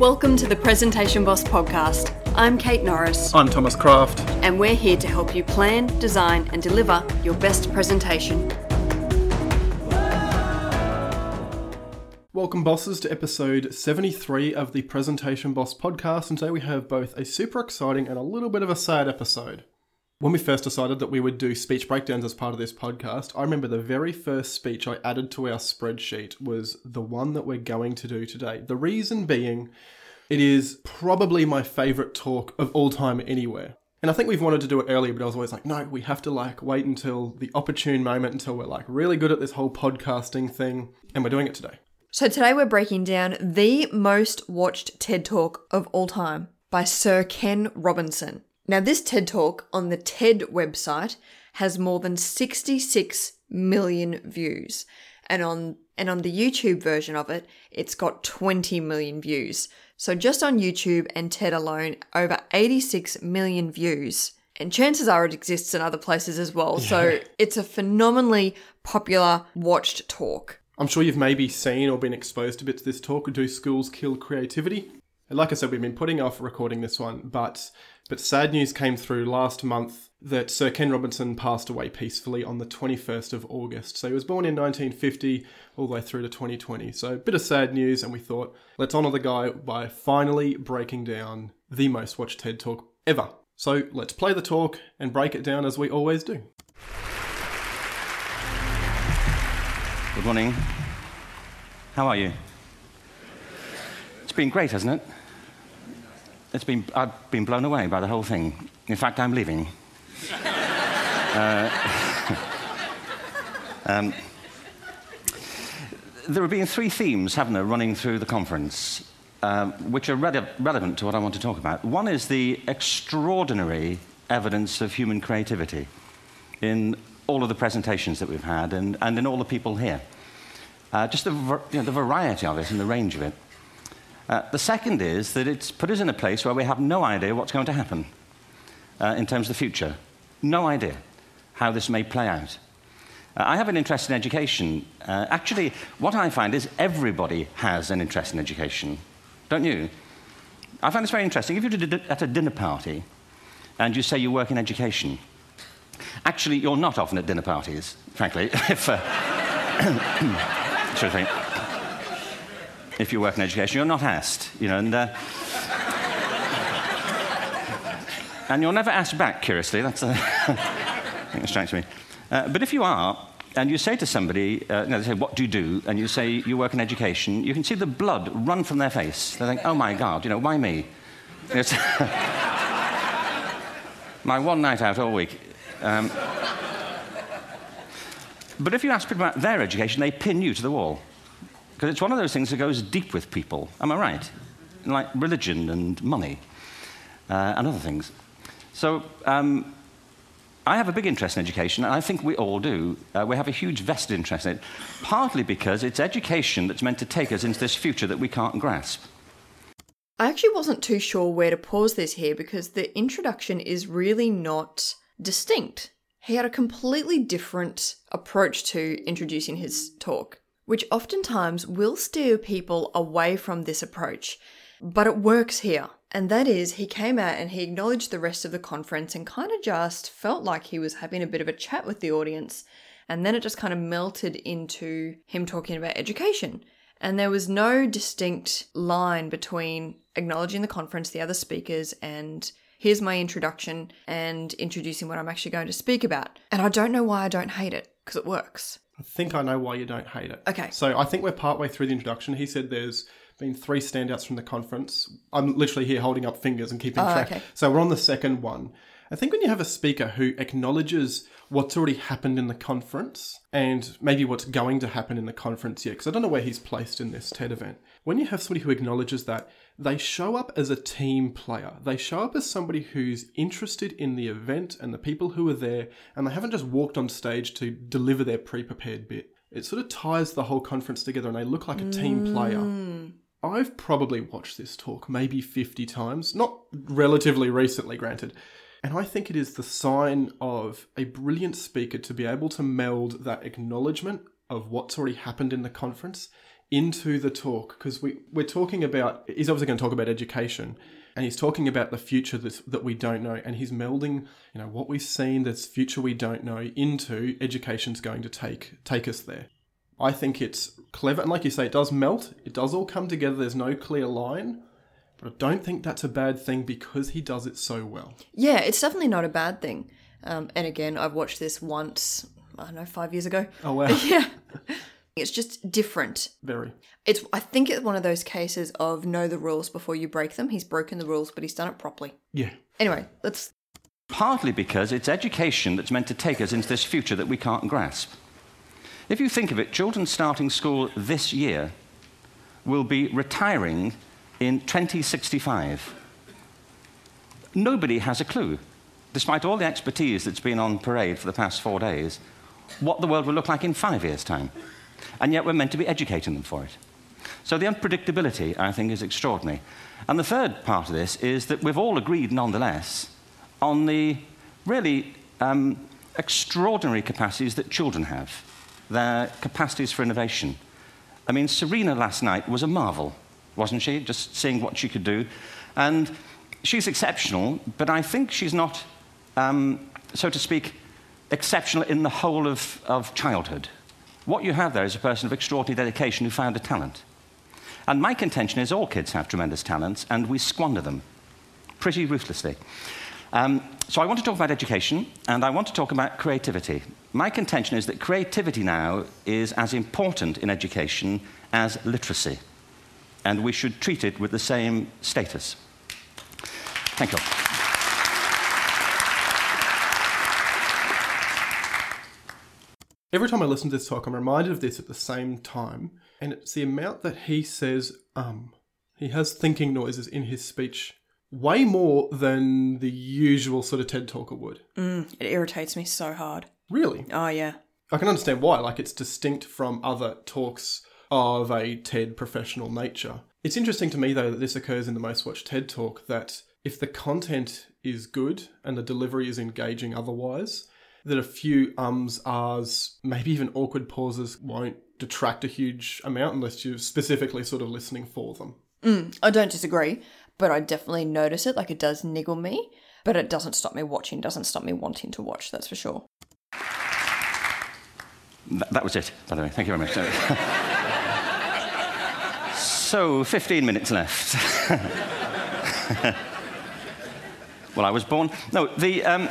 Welcome to the Presentation Boss podcast. I'm Kate Norris, I'm Thomas Kraft. and we're here to help you plan, design, and deliver your best presentation. Welcome, bosses, to episode 73 of the Presentation Boss podcast. And today we have both a super exciting and a little bit of a sad episode. When we first decided that we would do speech breakdowns as part of this podcast, I remember the very first speech I added to our spreadsheet was the one that we're going to do today. The reason being, it is probably my favorite talk of all time anywhere. And I think we've wanted to do it earlier, but I was always like, no, we have to like wait until the opportune moment until we're like really good at this whole podcasting thing, and we're doing it today. So today we're breaking down the most watched TED Talk of all time by Sir Ken Robinson. Now, this TED Talk on the TED website has more than 66 million views. And on and on the YouTube version of it, it's got 20 million views. So just on YouTube and TED alone, over 86 million views. And chances are it exists in other places as well. So it's a phenomenally popular watched talk. I'm sure you've maybe seen or been exposed to bits of this talk. Do schools kill creativity? And like I said, we've been putting off recording this one, but but sad news came through last month that Sir Ken Robinson passed away peacefully on the 21st of August. So he was born in 1950 all the way through to 2020. So a bit of sad news, and we thought let's honour the guy by finally breaking down the most watched TED talk ever. So let's play the talk and break it down as we always do. Good morning. How are you? It's been great, hasn't it? It's been, I've been blown away by the whole thing. In fact, I'm leaving. Uh, um, there have been three themes, haven't there, running through the conference, um, which are rele- relevant to what I want to talk about. One is the extraordinary evidence of human creativity in all of the presentations that we've had and, and in all the people here. Uh, just the, you know, the variety of it and the range of it. Uh, the second is that it's put us in a place where we have no idea what's going to happen uh, in terms of the future. No idea how this may play out. Uh, I have an interest in education. Uh, actually, what I find is everybody has an interest in education, don't you? I find this very interesting. If you're at a dinner party and you say you work in education, actually, you're not often at dinner parties, frankly. if, uh, sort thing if you work in education, you're not asked, you know, and, uh, and you're never asked back, curiously. That's, uh, that strikes me. Uh, but if you are, and you say to somebody, uh, know, they say, what do you do? And you say, you work in education, you can see the blood run from their face. They think, oh my God, you know, why me? My one night out all week. Um, but if you ask people about their education, they pin you to the wall. Because it's one of those things that goes deep with people. Am I right? Like religion and money uh, and other things. So um, I have a big interest in education, and I think we all do. Uh, we have a huge vested interest in it, partly because it's education that's meant to take us into this future that we can't grasp. I actually wasn't too sure where to pause this here because the introduction is really not distinct. He had a completely different approach to introducing his talk, which oftentimes will steer people away from this approach. But it works here. And that is, he came out and he acknowledged the rest of the conference and kind of just felt like he was having a bit of a chat with the audience. And then it just kind of melted into him talking about education. And there was no distinct line between acknowledging the conference, the other speakers, and here's my introduction and introducing what I'm actually going to speak about. And I don't know why I don't hate it, because it works. I think I know why you don't hate it. Okay. So I think we're partway through the introduction. He said there's been three standouts from the conference. I'm literally here holding up fingers and keeping Oh, track. okay. So we're on the second one. I think when you have a speaker who acknowledges what's already happened in the conference and maybe what's going to happen in the conference yet, because I don't know where he's placed in this TED event. When you have somebody who acknowledges that, they show up as a team player. They show up as somebody who's interested in the event and the people who are there, and they haven't just walked on stage to deliver their pre prepared bit. It sort of ties the whole conference together and they look like a team mm. player. I've probably watched this talk maybe 50 times, not relatively recently, granted. And I think it is the sign of a brilliant speaker to be able to meld that acknowledgement of what's already happened in the conference into the talk because we, we're talking about, he's obviously going to talk about education and he's talking about the future that, that we don't know and he's melding you know what we've seen this future we don't know into education's going to take take us there i think it's clever and like you say it does melt it does all come together there's no clear line but i don't think that's a bad thing because he does it so well Yeah, it's definitely not a bad thing. Um, and again, I've watched this once, I don't know, five years ago. oh wow Yeah. It's just different. very It's I think it's one of those cases of know the rules before you break them. He's broken the rules, but he's done it properly. yeah Anyway, let's partly because it's education that's meant to take us into this future that we can't grasp. If you think of it, children starting school this year will be retiring in 2065. Nobody has a clue, despite all the expertise that's been on parade for the past four days, what the world will look like in five years' time. And yet we're meant to be educating them for it. So the unpredictability, I think, is extraordinary. And the third part of this is that we've all agreed, nonetheless, on the really um, extraordinary capacities that children have, their capacities for innovation. I mean, Sirena last night was a marvel, wasn't she? Just seeing what she could do. And she's exceptional, but I think she's not, um, so to speak, exceptional in the whole of, of childhood. What you have there is a person of extraordinary dedication who found a talent. And my contention is all kids have tremendous talents, and we squander them pretty ruthlessly. Um, so I want to talk about education, and I want to talk about creativity. My contention is that creativity now is as important in education as literacy, and we should treat it with the same status. Thank you. Every time I listen to this talk, I'm reminded of this at the same time, and it's the amount that he says, um. He has thinking noises in his speech way more than the usual sort of TED talker would. it irritates me so hard. Really? Oh yeah. I can understand why. Like, it's distinct from other talks of a TED professional nature. It's interesting to me, though, that this occurs in the most watched TED talk that if the content is good and the delivery is engaging otherwise, that a few ums, ahs, maybe even awkward pauses won't detract a huge amount unless you're specifically sort of listening for them. I don't disagree, but I definitely notice it. Like it does niggle me, but it doesn't stop me watching. Doesn't stop me wanting to watch. That's for sure. That was it, by the way. Thank you very much. so, 15 minutes left. well, I was born. No, the. Um,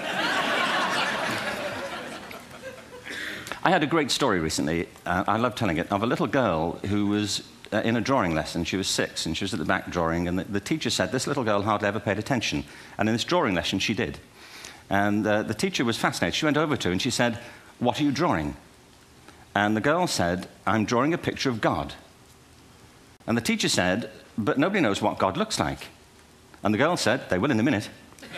I had a great story recently. Uh, I love telling it of a little girl who was uh, in a drawing lesson. She was six, and she was at the back drawing, and the, the teacher said this little girl hardly ever paid attention. And in this drawing lesson, she did. And uh, the teacher was fascinated. She went over to her and she said, What are you drawing? And the girl said, I'm drawing a picture of God. And the teacher said, But nobody knows what God looks like. And the girl said, They will in a minute.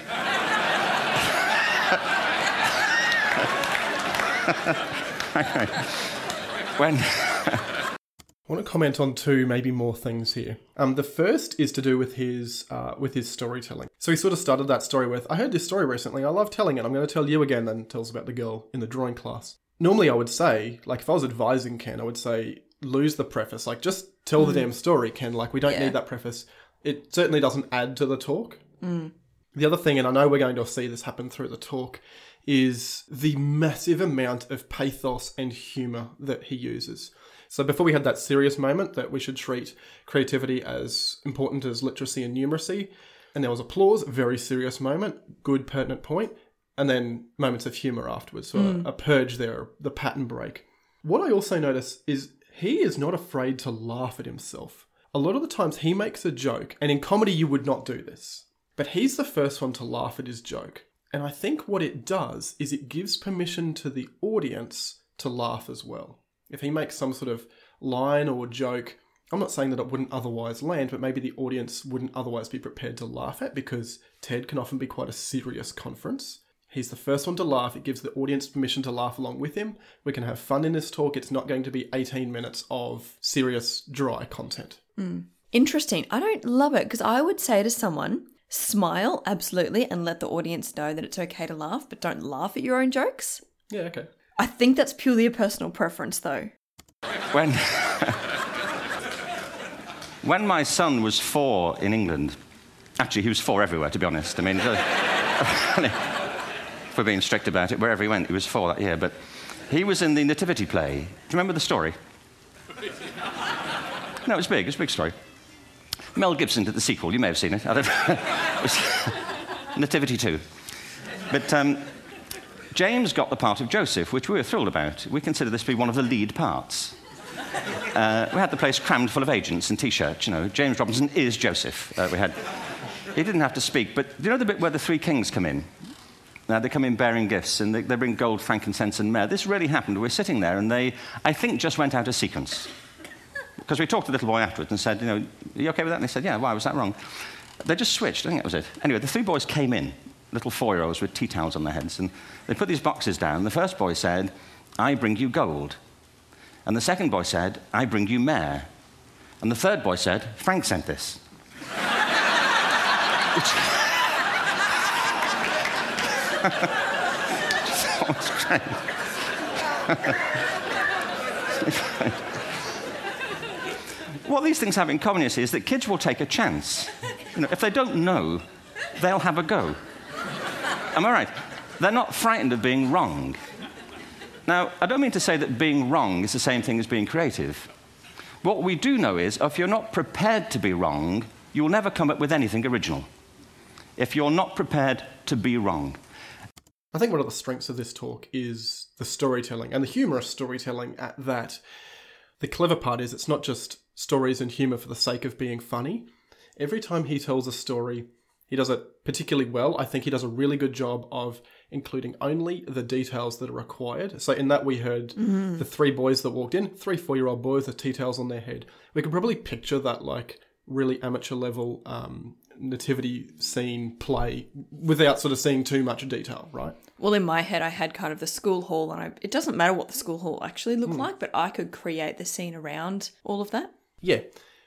when. I want to comment on two, maybe more things here. Um, the first is to do with his uh, with his storytelling. So he sort of started that story with, "I heard this story recently. I love telling it. I'm going to tell you again." Then tells about the girl in the drawing class. Normally, I would say, like if I was advising Ken, I would say, lose the preface. Like just tell the damn story, Ken. Like we don't Yeah. need that preface. It certainly doesn't add to the talk. The other thing, and I know we're going to see this happen through the talk, is the massive amount of pathos and humour that he uses. So before we had that serious moment that we should treat creativity as important as literacy and numeracy, and there was applause, very serious moment, good pertinent point, and then moments of humour afterwards. So a, hmm. a purge there, the pattern break. What I also notice is he is not afraid to laugh at himself. A lot of the times he makes a joke, and in comedy you would not do this. But he's the first one to laugh at his joke. And I think what it does is it gives permission to the audience to laugh as well. If he makes some sort of line or joke, I'm not saying that it wouldn't otherwise land, but maybe the audience wouldn't otherwise be prepared to laugh at because TED can often be quite a serious conference. He's the first one to laugh. It gives the audience permission to laugh along with him. We can have fun in this talk. It's not going to be 18 minutes of serious, dry content. Hmm. Interesting. I don't love it because I would say to someone, smile absolutely and let the audience know that it's okay to laugh, but don't laugh at your own jokes. Yeah, okay. I think that's purely a personal preference, though. when when my son was four in England, actually, he was four everywhere, to be honest. I mean, if we're being strict about it, wherever he went, he was four that year. But he was in the Nativity play. Do you remember the story? No, it was big. It was a big story. Mel Gibson did the sequel. You may have seen it. I don't it Nativity 2. But um, James got the part of Joseph, which we were thrilled about. We consider this to be one of the lead parts. Uh, we had the place crammed full of agents and T-shirts. You know, James Robinson is Joseph. Uh, we had. He didn't have to speak, but you know the bit where the three kings come in? Now, they come in bearing gifts and they, they bring gold, frankincense, and myrrh. This really happened. We're sitting there and they, I think, just went out of sequence. Because we talked to the little boy afterwards and said, you know, are you okay with that? And they said, yeah, why was that wrong? They just switched. I think that was it. Anyway, the three boys came in, little four-year-olds with tea towels on their heads, and they put these boxes down. The first boy said, I bring you gold. And the second boy said, I bring you myrrh. And the third boy said, Frank sent this. what these things have in common is, is that kids will take a chance. You know, if they don't know, they'll have a go. Am I right? They're not frightened of being wrong. Now, I don't mean to say that being wrong is the same thing as being creative. What we do know is if you're not prepared to be wrong, you'll never come up with anything original. If you're not prepared to be wrong, I think one of the strengths of this talk is the storytelling and the humorous storytelling at that. The clever part is it's not just stories and humor for the sake of being funny. Every time he tells a story, he does it particularly well. I think he does a really good job of including only the details that are required. So in that we heard mm-hmm. the three boys that walked in, three four-year-old boys with tea towels on their head. We could probably picture that like really amateur level um, nativity scene play without sort of seeing too much detail, right? Well, in my head, I had kind of the school hall, and I, it doesn't matter what the school hall actually looked mm. like, but I could create the scene around all of that. Yeah.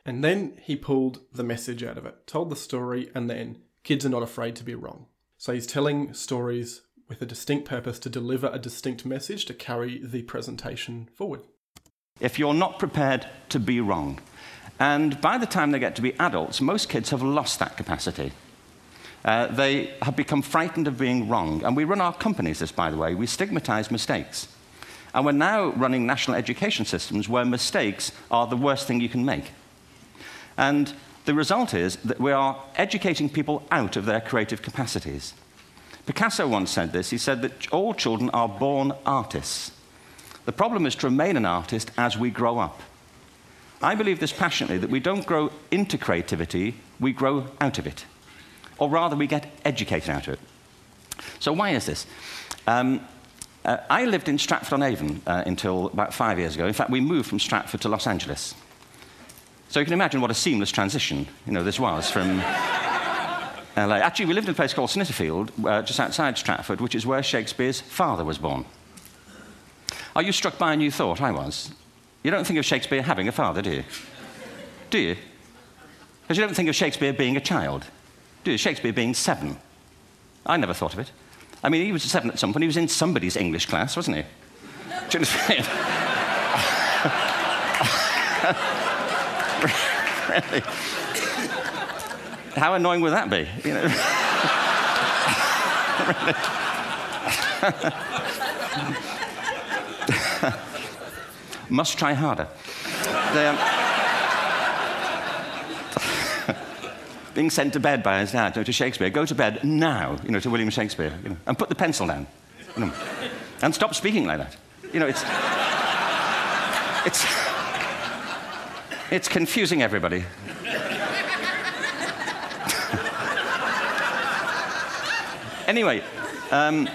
And then he pulled the message out of it, told the story, and then kids are not afraid to be wrong. So he's telling stories with a distinct purpose to deliver a distinct message to carry the presentation forward. If you're not prepared to be wrong, and by the time they get to be adults, most kids have lost that capacity. Uh, they have become frightened of being wrong. And we run our companies this, by the way. We stigmatize mistakes. And we're now running national education systems where mistakes are the worst thing you can make. And the result is that we are educating people out of their creative capacities. Picasso once said this. He said that all children are born artists. The problem is to remain an artist as we grow up. I believe this passionately that we don't grow into creativity, we grow out of it. Or rather, we get educated out of it. So, why is this? Um, uh, I lived in Stratford on Avon uh, until about five years ago. In fact, we moved from Stratford to Los Angeles. So you can imagine what a seamless transition you know, this was from LA. Actually, we lived in a place called Snitterfield, uh, just outside Stratford, which is where Shakespeare's father was born. Are you struck by a new thought? I was. You don't think of Shakespeare having a father, do you? Do you? Because you don't think of Shakespeare being a child, do you? Shakespeare being seven. I never thought of it. I mean, he was seven at some point. He was in somebody's English class, wasn't he? Do you understand? really? How annoying would that be? You know? Must try harder. Um, being sent to bed by his dad to Shakespeare. Go to bed now, you know, to William Shakespeare, you know, and put the pencil down, you know, and stop speaking like that. You know, it's it's it's confusing everybody. anyway. Um,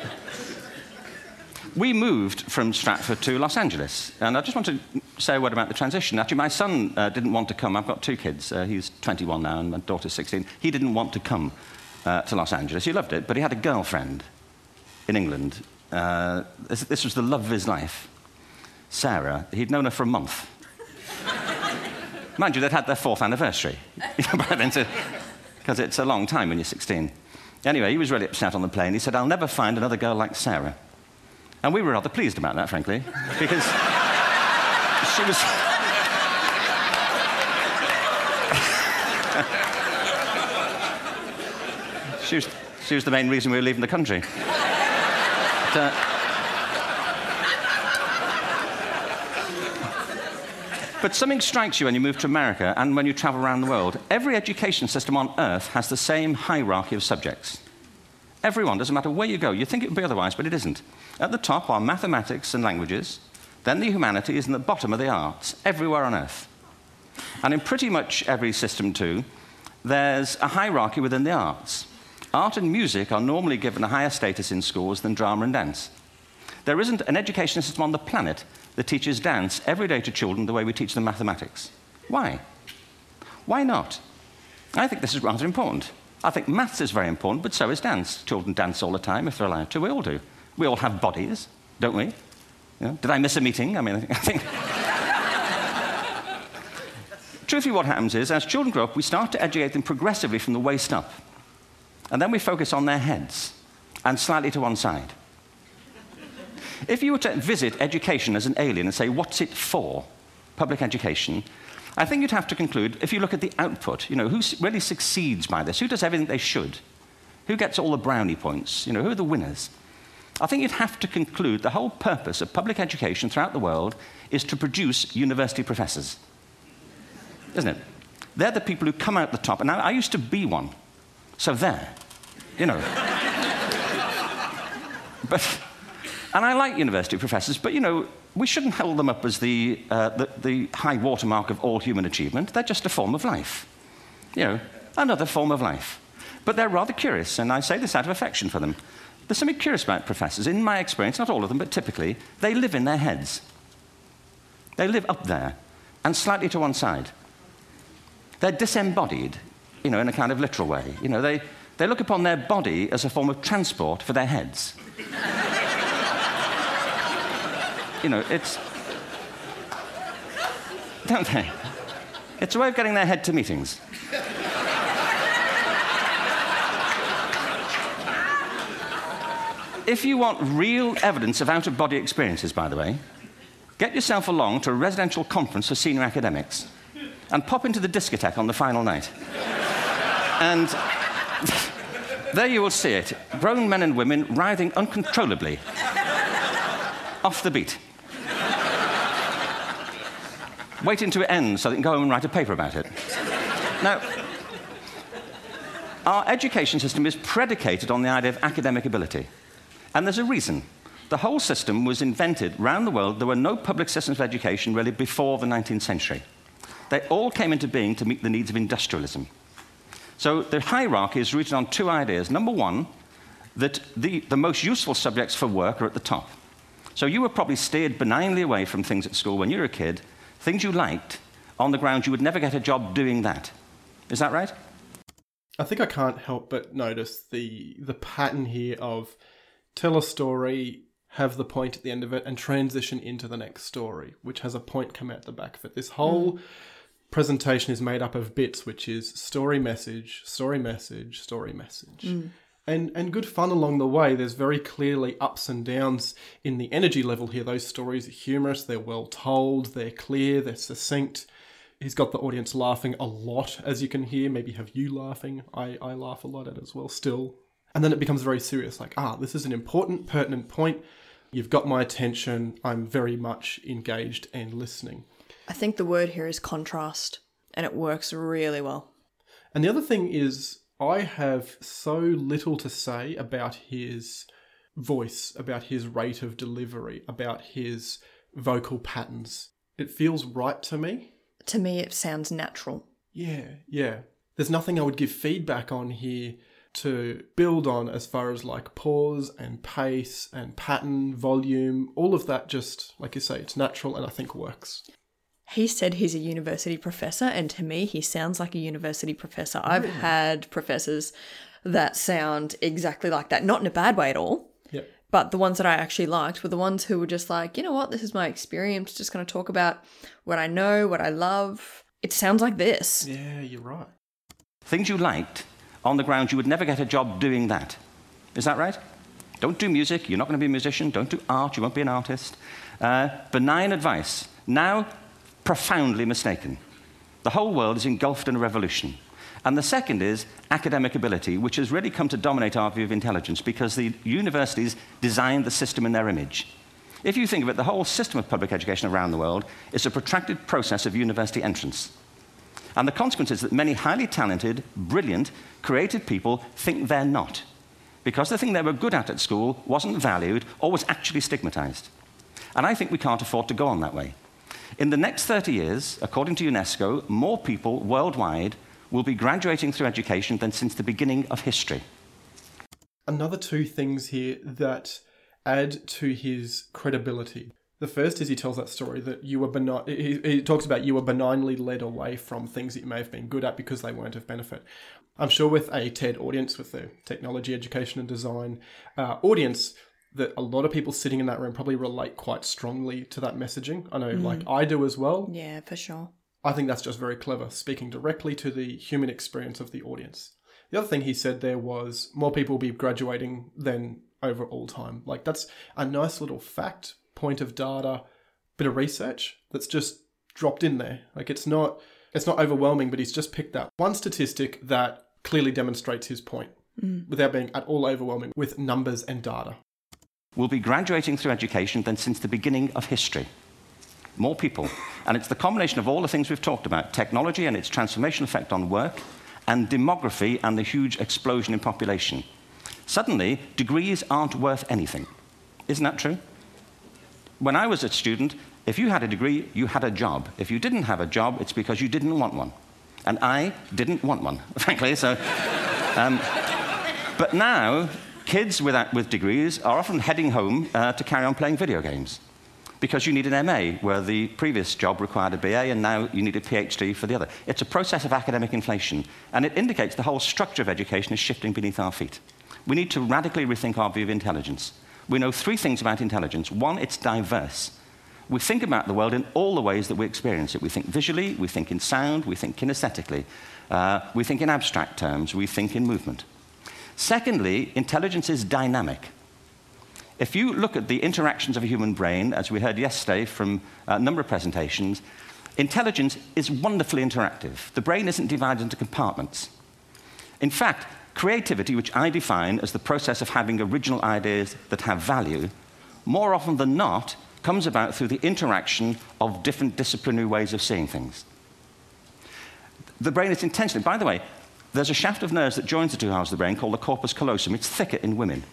we moved from Stratford to Los Angeles, and I just want to say a word about the transition. Actually, my son uh, didn't want to come. I've got two kids. Uh, he's 21 now, and my daughter's 16. He didn't want to come uh, to Los Angeles. He loved it, but he had a girlfriend in England. Uh, this, this, was the love of his life, Sarah. He'd known her for a month. Mind you, they'd had their fourth anniversary because it's a long time when you're 16. Anyway, he was really upset on the plane. He said, I'll never find another girl like Sarah. And we were rather pleased about that, frankly, because she was. she, was she was the main reason we were leaving the country. but, uh... But something strikes you when you move to America and when you travel around the world. Every education system on earth has the same hierarchy of subjects. Everyone, doesn't matter where you go. You think it would be otherwise, but it isn't. At the top are mathematics and languages, then the humanities, and the bottom are the arts, everywhere on earth. And in pretty much every system, too, there's a hierarchy within the arts. Art and music are normally given a higher status in schools than drama and dance. There isn't an education system on the planet that teaches dance every day to children the way we teach them mathematics. Why? Why not? I think this is rather important. I think maths is very important, but so is dance. Children dance all the time if they're allowed to. We all do. We all have bodies, don't we? Did I miss a meeting? I mean, I think. Truthfully, what happens is, as children grow up, we start to educate them progressively from the waist up. And then we focus on their heads and slightly to one side. If you were to visit education as an alien and say, what's it for? Public education. I think you'd have to conclude, if you look at the output, you know, who really succeeds by this? Who does everything they should? Who gets all the brownie points? You know, who are the winners? I think you'd have to conclude the whole purpose of public education throughout the world is to produce university professors. Isn't it? They're the people who come out the top. And I, I used to be one. So there, you know. but and I like university professors, but you know, we shouldn't hold them up as the, uh, the, the high watermark of all human achievement. They're just a form of life. You know, another form of life. But they're rather curious, and I say this out of affection for them. There's something curious about professors. In my experience, not all of them, but typically, they live in their heads. They live up there and slightly to one side. They're disembodied, you know, in a kind of literal way. You know, they, they look upon their body as a form of transport for their heads you know, it's. Don't they? It's a way of getting their head to meetings. if you want real evidence of out of body experiences, by the way, get yourself along to a residential conference for senior academics and pop into the discotheque on the final night. and there you will see it grown men and women writhing uncontrollably off the beat waiting to end so they can go home and write a paper about it. now, our education system is predicated on the idea of academic ability. And there's a reason. The whole system was invented around the world. There were no public systems of education really before the 19th century. They all came into being to meet the needs of industrialism. So the hierarchy is rooted on two ideas. Number one, that the, the most useful subjects for work are at the top. So you were probably steered benignly away from things at school when you were a kid things you liked on the ground you would never get a job doing that. Is that right? I think I can't help but notice the the pattern here of tell a story, have the point at the end of it, and transition into the next story, which has a point come out the back of it. This whole mm. presentation is made up of bits, which is story message, story message, story message. Mm and and good fun along the way. There's very clearly ups and downs in the energy level here. Those stories are humorous, they're well told, they're clear, they're succinct. He's got the audience laughing a lot, as you can hear. Maybe have you laughing. I, I laugh a lot at it as well, still. And then it becomes very serious like, ah, this is an important, pertinent point. You've got my attention. I'm very much engaged and listening. I think the word here is contrast, and it works really well. And the other thing is I have so little to say about his voice, about his rate of delivery, about his vocal patterns. It feels right to me. To me, it sounds natural. Yeah, yeah. There's nothing I would give feedback on here to build on as far as like pause and pace and pattern, volume, all of that just, like you say, it's natural and I think works. He said he's a university professor, and to me, he sounds like a university professor. I've had professors that sound exactly like that, not in a bad way at all. Yep. But the ones that I actually liked were the ones who were just like, you know what, this is my experience, just going to talk about what I know, what I love. It sounds like this. Yeah, you're right. Things you liked on the ground you would never get a job doing that. Is that right? Don't do music, you're not going to be a musician. Don't do art, you won't be an artist. Uh, benign advice. Now profoundly mistaken. The whole world is engulfed in a revolution. And the second is academic ability, which has really come to dominate our view of intelligence because the universities designed the system in their image. If you think of it, the whole system of public education around the world is a protracted process of university entrance. And the consequence is that many highly talented, brilliant, creative people think they're not, because the thing they were good at at school wasn't valued or was actually stigmatized. And I think we can't afford to go on that way. In the next 30 years, according to UNESCO, more people worldwide will be graduating through education than since the beginning of history. Another two things here that add to his credibility. The first is he tells that story that you were benign. He, he, talks about you were benignly led away from things that you may have been good at because they weren't of benefit. I'm sure with a TED audience, with the technology, education, and design uh, audience, that a lot of people sitting in that room probably relate quite strongly to that messaging. I know, mm. like I do as well. Yeah, for sure. I think that's just very clever, speaking directly to the human experience of the audience. The other thing he said there was more people will be graduating than over all time. Like that's a nice little fact, point of data, bit of research that's just dropped in there. Like it's not it's not overwhelming, but he's just picked that one statistic that clearly demonstrates his point mm. without being at all overwhelming with numbers and data. We'll be graduating through education than since the beginning of history. More people. And it's the combination of all the things we've talked about technology and its transformational effect on work, and demography and the huge explosion in population. Suddenly, degrees aren't worth anything. Isn't that true? When I was a student, if you had a degree, you had a job. If you didn't have a job, it's because you didn't want one. And I didn't want one, frankly. So, um, but now, kids without, with degrees are often heading home uh, to carry on playing video games because you need an MA, where the previous job required a BA, and now you need a PhD for the other. It's a process of academic inflation, and it indicates the whole structure of education is shifting beneath our feet. We need to radically rethink our view of intelligence. We know three things about intelligence. One, it's diverse. We think about the world in all the ways that we experience it. We think visually, we think in sound, we think kinesthetically, uh, we think in abstract terms, we think in movement. Secondly, intelligence is dynamic. If you look at the interactions of a human brain, as we heard yesterday from a number of presentations, intelligence is wonderfully interactive. The brain isn't divided into compartments. In fact, creativity, which I define as the process of having original ideas that have value, more often than not, comes about through the interaction of different disciplinary ways of seeing things. The brain is intentionally, by the way, there's a shaft of nerves that joins the two halves of the brain called the corpus callosum. It's thicker in women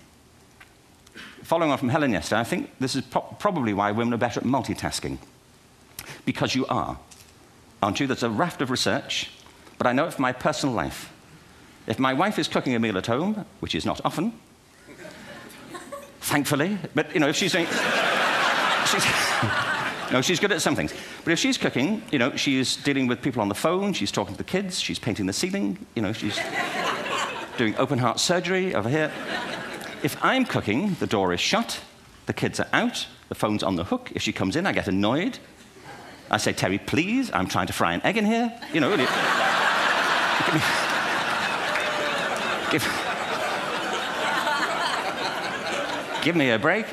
following on from Helen yesterday, I think this is pro probably why women are better at multitasking. Because you are. Aren't you? There's a raft of research, but I know it from my personal life. If my wife is cooking a meal at home, which is not often, thankfully, but you know, if she's doing. she's, no, she's good at some things. But if she's cooking, you know, she's dealing with people on the phone, she's talking to the kids, she's painting the ceiling, you know, she's doing open heart surgery over here. If I'm cooking, the door is shut, the kids are out, the phone's on the hook. If she comes in, I get annoyed. I say, Terry, please, I'm trying to fry an egg in here. You know, really. give, me, give, give me a break.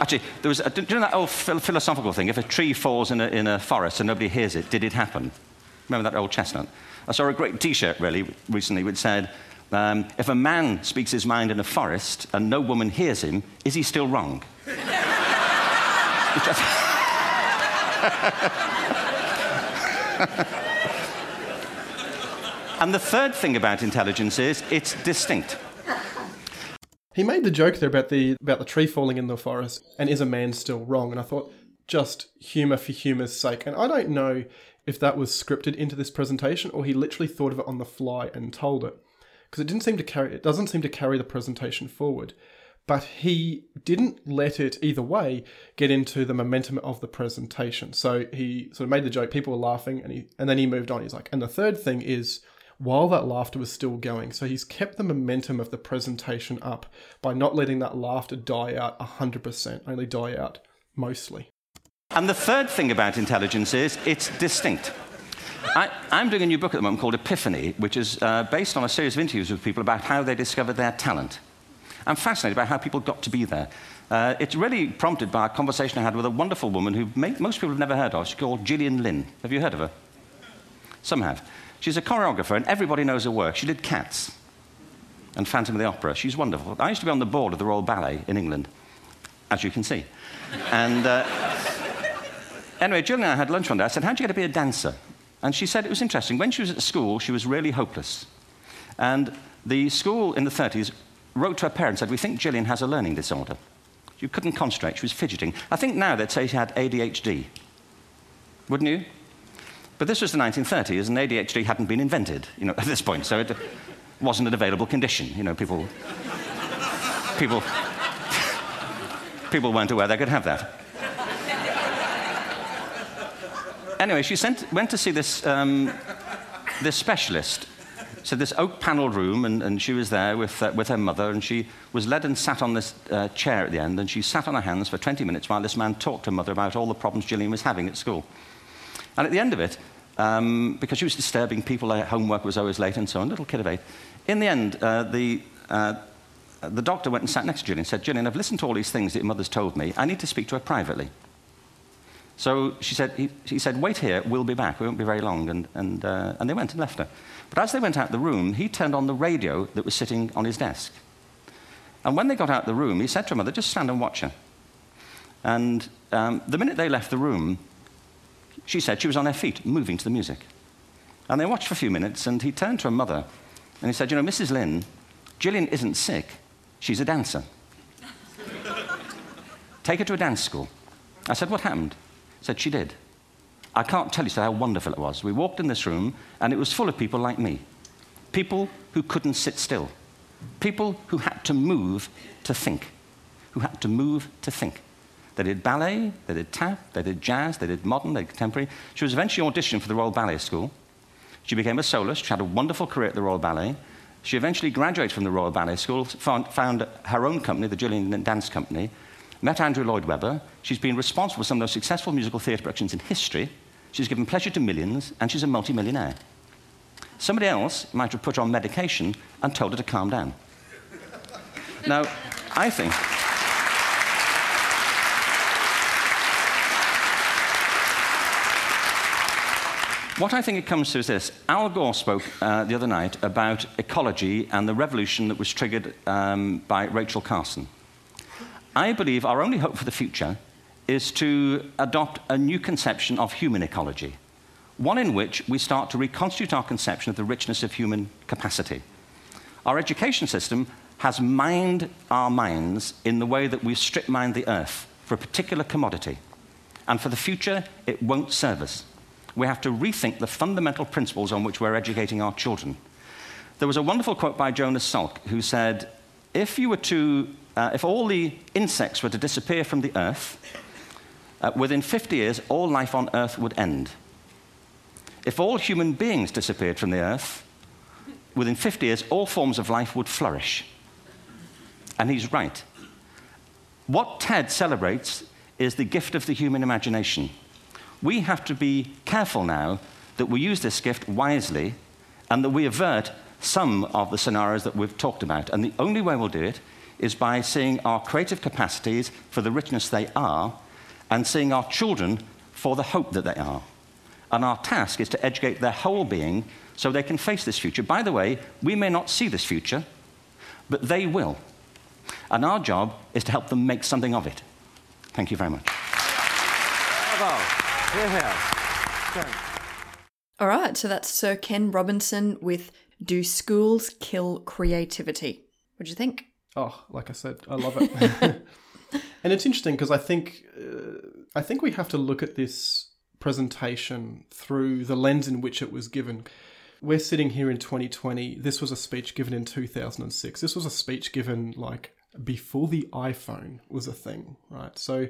Actually, there was, a, do you know that old philosophical thing? If a tree falls in a, in a forest and nobody hears it, did it happen? Remember that old chestnut? I saw a great t shirt really recently which said, um, if a man speaks his mind in a forest and no woman hears him, is he still wrong? and the third thing about intelligence is it's distinct. He made the joke there about the about the tree falling in the forest and is a man still wrong? And I thought just humor for humor's sake. And I don't know if that was scripted into this presentation or he literally thought of it on the fly and told it because it didn't seem to carry it doesn't seem to carry the presentation forward but he didn't let it either way get into the momentum of the presentation so he sort of made the joke people were laughing and he and then he moved on he's like and the third thing is while that laughter was still going so he's kept the momentum of the presentation up by not letting that laughter die out 100% only die out mostly and the third thing about intelligence is it's distinct I, am doing a new book at the moment called Epiphany, which is uh, based on a series of interviews with people about how they discovered their talent. I'm fascinated by how people got to be there. Uh, it's really prompted by a conversation I had with a wonderful woman who may, most people have never heard of. She's called Gillian Lynne. Have you heard of her? Some have. She's a choreographer, and everybody knows her work. She did Cats and Phantom of the Opera. She's wonderful. I used to be on the board of the Royal Ballet in England, as you can see. And uh, anyway, Jill and I had lunch one day. I said, How'd you get to be a dancer? And she said it was interesting. When she was at school, she was really hopeless. And the school in the 30s wrote to her parents and said, We think Gillian has a learning disorder. She couldn't concentrate, she was fidgeting. I think now they'd say she had ADHD. Wouldn't you? But this was the 1930s, and ADHD hadn't been invented, you know, at this point, so it wasn't an available condition. You know, people, people, people weren't aware they could have that. Anyway, she sent, went to see this, um, this specialist. So this oak panelled room, and, and, she was there with, uh, with her mother, and she was led and sat on this uh, chair at the end, and she sat on her hands for 20 minutes while this man talked to her mother about all the problems Gillian was having at school. And at the end of it, um, because she was disturbing people, her homework was always late and so on, little kid of eight, in the end, uh, the, uh, the doctor went and sat next to Gillian and said, Gillian, I've listened to all these things that your mother's told me. I need to speak to her privately. So she said, he, he, said, wait here, we'll be back. We won't be very long. And, and, uh, and they went and left her. But as they went out of the room, he turned on the radio that was sitting on his desk. And when they got out of the room, he said to her mother, just stand and watch her. And um, the minute they left the room, she said she was on her feet, moving to the music. And they watched for a few minutes, and he turned to her mother, and he said, you know, Mrs. Lynne, Gillian isn't sick. She's a dancer. Take her to a dance school. I said, what happened? said she did. I can't tell you how wonderful it was. We walked in this room, and it was full of people like me people who couldn't sit still, people who had to move to think, who had to move to think. They did ballet, they did tap, they did jazz, they did modern, they did contemporary. She was eventually auditioned for the Royal Ballet School. She became a soloist. She had a wonderful career at the Royal Ballet. She eventually graduated from the Royal Ballet School, found, found her own company, the Gillian Dance Company, met Andrew Lloyd Webber. She's been responsible for some of the most successful musical theatre productions in history. She's given pleasure to millions, and she's a multimillionaire. Somebody else might have put her on medication and told her to calm down. now, I think. What I think it comes to is this. Al Gore spoke uh, the other night about ecology and the revolution that was triggered um, by Rachel Carson. I believe our only hope for the future is to adopt a new conception of human ecology, one in which we start to reconstitute our conception of the richness of human capacity. Our education system has mined our minds in the way that we've strip mined the earth for a particular commodity. And for the future, it won't serve us. We have to rethink the fundamental principles on which we're educating our children. There was a wonderful quote by Jonas Salk who said, If you were to uh, if all the insects were to disappear from the Earth, uh, within 50 years, all life on Earth would end. If all human beings disappeared from the Earth, within 50 years, all forms of life would flourish. And he's right. What TED celebrates is the gift of the human imagination. We have to be careful now that we use this gift wisely and that we avert some of the scenarios that we've talked about. And the only way we'll do it is by seeing our creative capacities for the richness they are and seeing our children for the hope that they are. And our task is to educate their whole being so they can face this future. By the way, we may not see this future, but they will. And our job is to help them make something of it. Thank you very much. Bravo. Here, here. All right, so that's Sir Ken Robinson with Do Schools Kill Creativity? What do you think? Oh, like I said, I love it. and it's interesting because I think uh, I think we have to look at this presentation through the lens in which it was given. We're sitting here in 2020. This was a speech given in 2006. This was a speech given like before the iPhone was a thing, right? So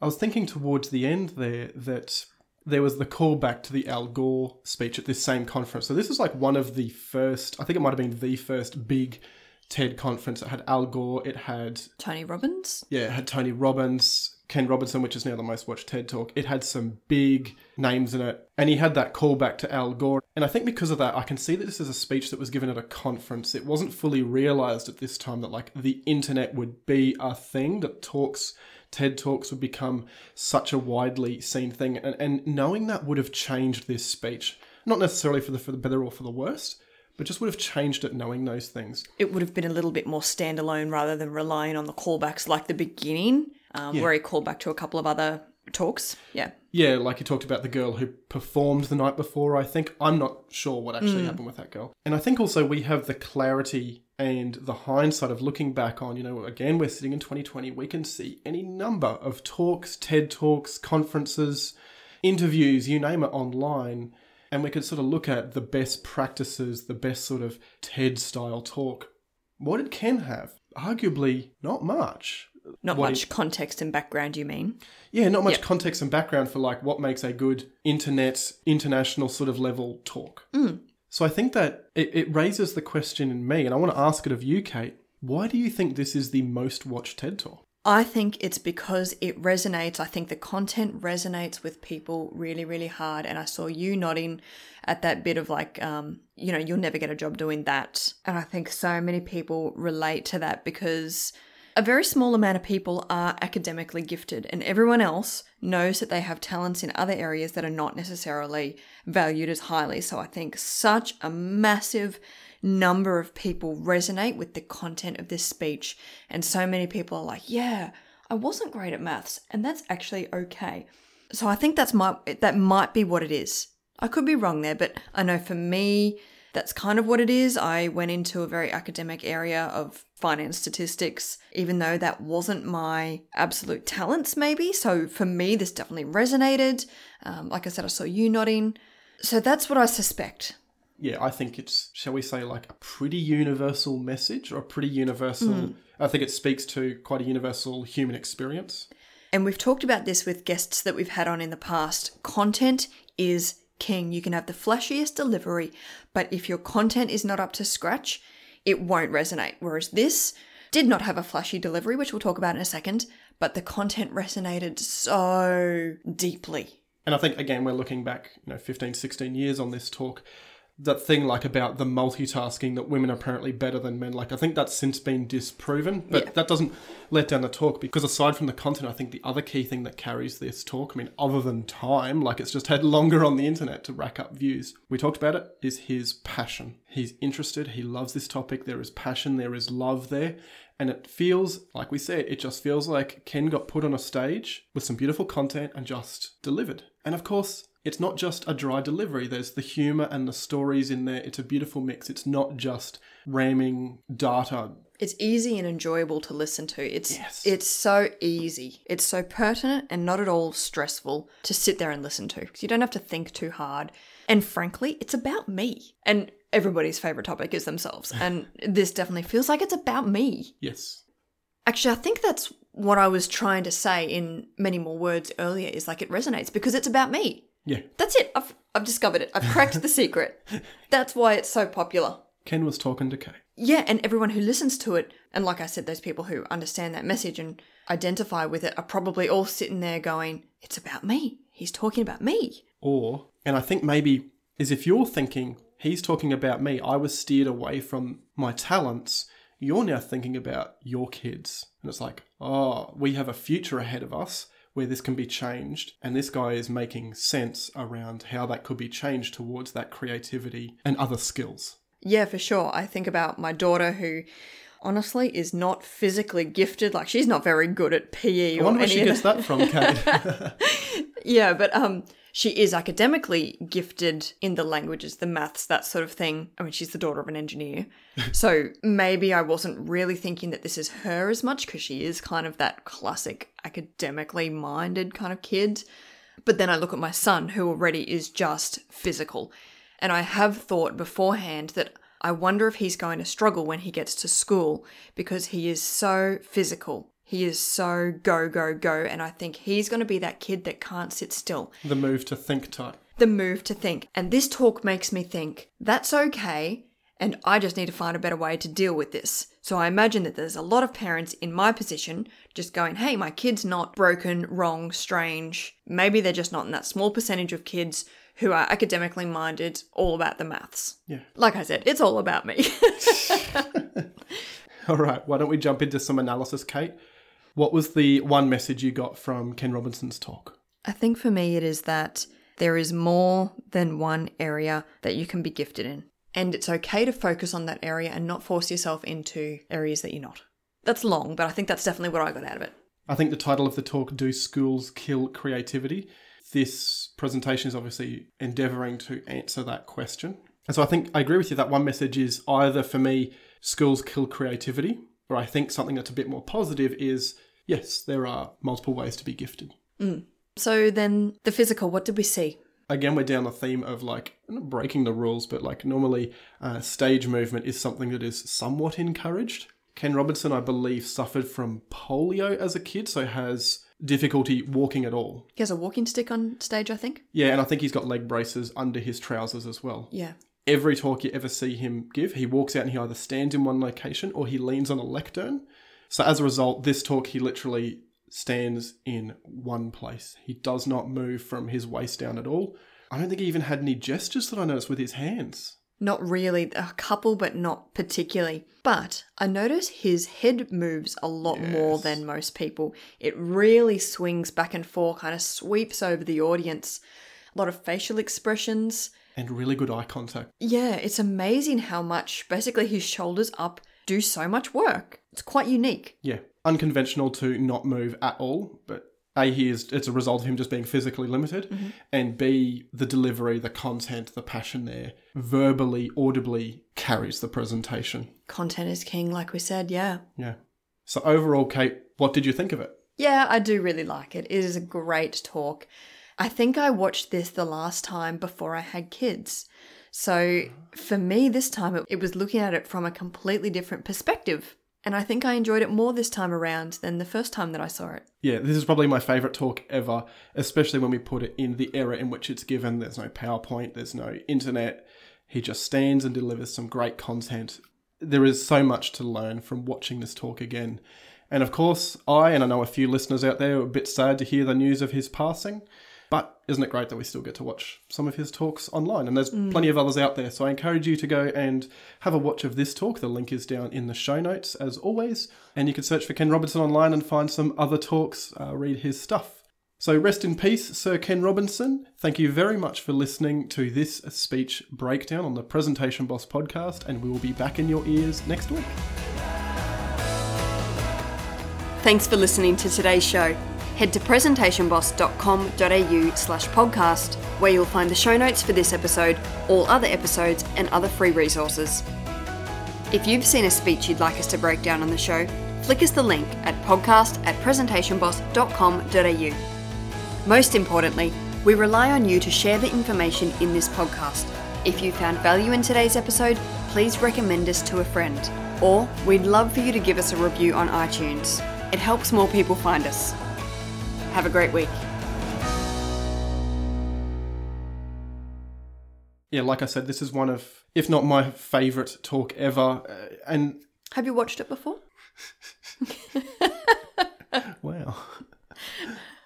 I was thinking towards the end there that there was the callback to the Al Gore speech at this same conference. So this is like one of the first, I think it might have been the first big TED conference. It had Al Gore. It had Tony Robbins. Yeah, it had Tony Robbins, Ken Robinson, which is now the most watched TED talk. It had some big names in it, and he had that callback to Al Gore. And I think because of that, I can see that this is a speech that was given at a conference. It wasn't fully realized at this time that like the internet would be a thing that talks. TED Talks would become such a widely seen thing. And, and knowing that would have changed this speech Not necessarily for the for the better or for the worse, but just would have changed it knowing those things. It would have been a little bit more standalone rather than relying on the callbacks like the beginning, um, where he called back to a couple of other talks. Yeah. Yeah, like you talked about the girl who performed the night before, I think. I'm not sure what actually mm. happened with that girl. And I think also we have the clarity and the hindsight of looking back on, you know, again, we're sitting in 2020, we can see any number of talks, TED Talks, conferences, interviews, you name it, online. And we could sort of look at the best practices, the best sort of TED style talk. What did Ken have? Arguably, not much. Not much context and background, you mean? Yeah, not much Yeah. context and background for like what makes a good internet, international sort of level talk. So I think that it, it raises the question in me, and I want to ask it of you, Kate. Why do you think this is the most watched TED Talk? I think it's because it resonates. I think the content resonates with people really, really hard. And I saw you nodding at that bit of like, um, you know, you'll never get a job doing that. And I think so many people relate to that because a very small amount of people are academically gifted, and everyone else knows that they have talents in other areas that are not necessarily valued as highly. So I think such a massive number of people resonate with the content of this speech, and so many people are like, "Yeah, I wasn't great at maths, and that's actually okay." So I think that's my that might be what it is. I could be wrong there, but I know for me, that's kind of what it is. I went into a very academic area of finance statistics, even though that wasn't my absolute talents, maybe. So for me, this definitely resonated. Um, like I said, I saw you nodding. So that's what I suspect. Yeah, I think it's, shall we say, like a pretty universal message or a pretty universal. I think it speaks to quite a universal human experience. And we've talked about this with guests that we've had on in the past. Content is king. You can have the flashiest delivery, but if your content is not up to scratch, it won't resonate. Whereas this did not have a flashy delivery, which we'll talk about in a second, but the content resonated so deeply. And I think, again, we're looking back, you know, 15, 16 years on this talk. That thing, like, about the multitasking that women are apparently better than men, like, I think that's since been disproven. But Yeah. that doesn't let down the talk because, aside from the content, I think the other key thing that carries this talk, I mean, other than time, like, it's just had longer on the internet to rack up views. We talked about it, is his passion. He's interested, he loves this topic, there is passion, there is love there. And it feels, like we said, it just feels like Ken got put on a stage with some beautiful content and just delivered. And of course, it's not just a dry delivery. There's the humor and the stories in there. It's a beautiful mix. It's not just ramming data. It's easy and enjoyable to listen to. It's Yes. it's so easy. It's so pertinent and not at all stressful to sit there and listen to because you don't have to think too hard. And frankly, it's about me. And everybody's favorite topic is themselves. And this definitely feels like it's about me. Yes. Actually, I think that's what I was trying to say in many more words earlier is like it resonates because it's about me. Yeah. That's it. I've I've discovered it. I've cracked the secret. That's why it's so popular. Ken was talking to Kate. Yeah, and everyone who listens to it, and like I said, those people who understand that message and identify with it are probably all sitting there going, It's about me. He's talking about me. Or, and I think maybe is if you're thinking, he's talking about me, I was steered away from my talents, you're now thinking about your kids. And it's like, oh, we have a future ahead of us where this can be changed. And this guy is making sense around how that could be changed towards that creativity and other skills. Yeah, for sure. I think about my daughter who honestly is not physically gifted. Like she's not very good at PE I wonder where she gets that from, Kate. Yeah, but um, she is academically gifted in the languages, the maths, that sort of thing. I mean, she's the daughter of an engineer. so maybe I wasn't really thinking that this is her as much because she is kind of that classic academically minded kind of kid. But then I look at my son, who already is just physical. And I have thought beforehand that I wonder if he's going to struggle when he gets to school because he is so physical. He is so go, go, go. And I think he's going to be that kid that can't sit still. the move to think type. The move to think. And this talk makes me think that's okay. And I just need to find a better way to deal with this. So I imagine that there's a lot of parents in my position just going, hey, my kid's not broken, wrong, strange. Maybe they're just not in that small percentage of kids who are academically minded, all about the maths. Yeah. Like I said, it's all about me. All right, why don't we jump into some analysis, Kate? What was the one message you got from Ken Robinson's talk? I think for me, it is that There is more than one area that you can be gifted in. And it's okay to focus on that area and not force yourself into areas that you're not. That's long, but I think that's definitely what I got out of it. I think the title of the talk, Do Schools Kill Creativity? This presentation is obviously endeavouring to answer that question. And so I think I agree with you that one message is either for me, schools kill creativity, or I think something that's a bit more positive is yes, there are multiple ways to be gifted. So then, the physical, what did we see? Again, we're down the theme of like not breaking the rules, but like normally uh, stage movement is something that is somewhat encouraged. Ken Robinson, I believe, suffered from polio as a kid, so has difficulty walking at all. He has a walking stick on stage, I think. Yeah, and I think he's got leg braces under his trousers as well. Yeah. Every talk you ever see him give, he walks out and he either stands in one location or he leans on a lectern. So as a result, this talk he literally stands in one place. He does not move from his waist down at all. I don't think he even had any gestures that I noticed with his hands. Not really, a couple, but not particularly. But I notice his head moves a lot more than most people. It really swings back and forth, kind of sweeps over the audience. A lot of facial expressions. And really good eye contact. Yeah, it's amazing how much basically his shoulders up do so much work. It's quite unique. Yeah, unconventional to not move at all, but A, he is, it's a result of him just being physically limited, mm-hmm. and B, the delivery, the content, the passion there, verbally, audibly carries the presentation. Content is king, like we said, yeah. Yeah. So overall, Kate, what did you think of it? Yeah, I do really like it. It is a great talk. I think I watched this the last time before I had kids. So for me, this time it, it was looking at it from a completely different perspective. And I think I enjoyed it more this time around than the first time that I saw it. Yeah, this is probably my favourite talk ever, especially when we put it in the era in which it's given. There's no PowerPoint, there's no internet. He just stands and delivers some great content. There is so much to learn from watching this talk again. And of course, I, and I know a few listeners out there, are a bit sad to hear the news of his passing. But isn't it great that we still get to watch some of his talks online? And there's plenty of others out there. So I encourage you to go and have a watch of this talk. The link is down in the show notes, as always. And you can search for Ken Robinson online and find some other talks, uh, read his stuff. So rest in peace, Sir Ken Robinson. Thank you very much for listening to this speech breakdown on the Presentation Boss podcast, and we will be back in your ears next week. Thanks for listening to today's show. Head to presentationboss.com.au slash podcast, where you'll find the show notes for this episode, all other episodes, and other free resources. If you've seen a speech you'd like us to break down on the show, flick us the link at podcast at presentationboss.com.au. Most importantly, we rely on you to share the information in this podcast. If you found value in today's episode, please recommend us to a friend. Or we'd love for you to give us a review on iTunes. It helps more people find us. Have a great week. Yeah, like I said, this is one of, if not my favourite talk ever. Uh, and Have you watched it before? wow.